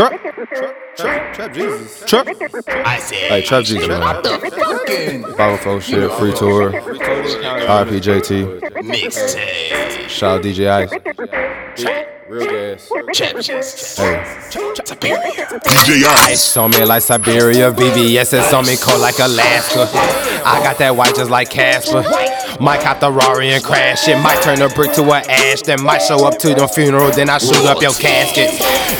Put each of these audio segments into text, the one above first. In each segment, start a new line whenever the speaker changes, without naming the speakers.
Trap, trap, trap, trap Jesus. Trap.
I said,
Hey, trap Jesus, man. Bible folk shit, free tour. RP JT.
mixtape.
Shout out DJ Ice. Real gas.
Trap Jesus.
Hey.
Siberia.
DJ Ice.
Ice on me like Siberia, VVS on me cold like Alaska. I got that white just like Casper. Might cop the Rari and crash it. Might turn a brick to an ash. Then might show up to the funeral. Then I shoot up your casket.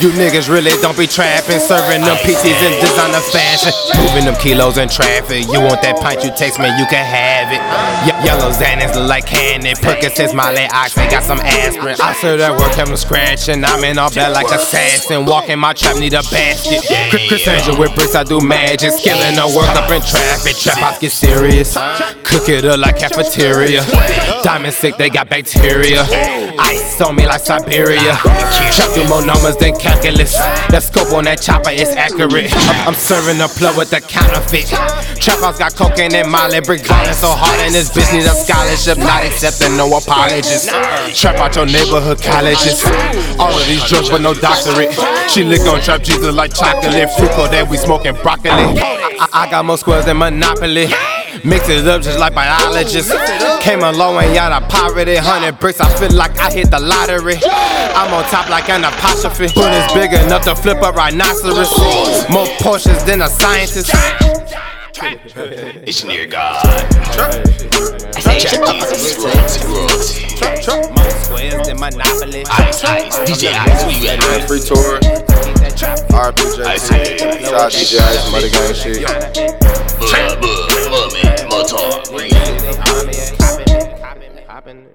You niggas really don't be trapping. Serving them PTs in designer fashion. Moving them kilos in traffic. You want that pint, you text me, you can have it. Ye- yellow Xanax like candy. Percocets, Molly Ox, they got some aspirin. I serve that work, them scratching. I'm in all black like assassin. Walking my trap, need a basket. Chris- Angel with bricks, I do magic. Skilling the work up in traffic. Trap house get serious. Cook it up like cafeteria. Diamond sick, they got bacteria. Ice on me like Siberia. Trap do more numbers than calculus. The scope on that chopper is accurate. I'm, serving the plug with the counterfeit. Trap house got cocaine and Molly. Balling so hard in this business, a scholarship. Not accepting no apologies. Trap out your neighborhood colleges. All of these drugs but no doctorate. She lick on trap Jesus like chocolate. Fruit that we smoking broccoli. I, I got more squares than Monopoly. Mix it up just like biologists. Came a long way out of poverty. Hundred bricks, I feel like I hit the lottery. I'm on top like an apostrophe. Foot is big enough to flip a rhinoceros. More portions than a scientist.
It's near God. I say Trap Jesus. Royalty, royalty.
More squares than Monopoly.
Ice, ice. DJ Ice, where you at, man?
Free tour. RP
say,
Shout out DJ Ice, Mother Gang shit.
man.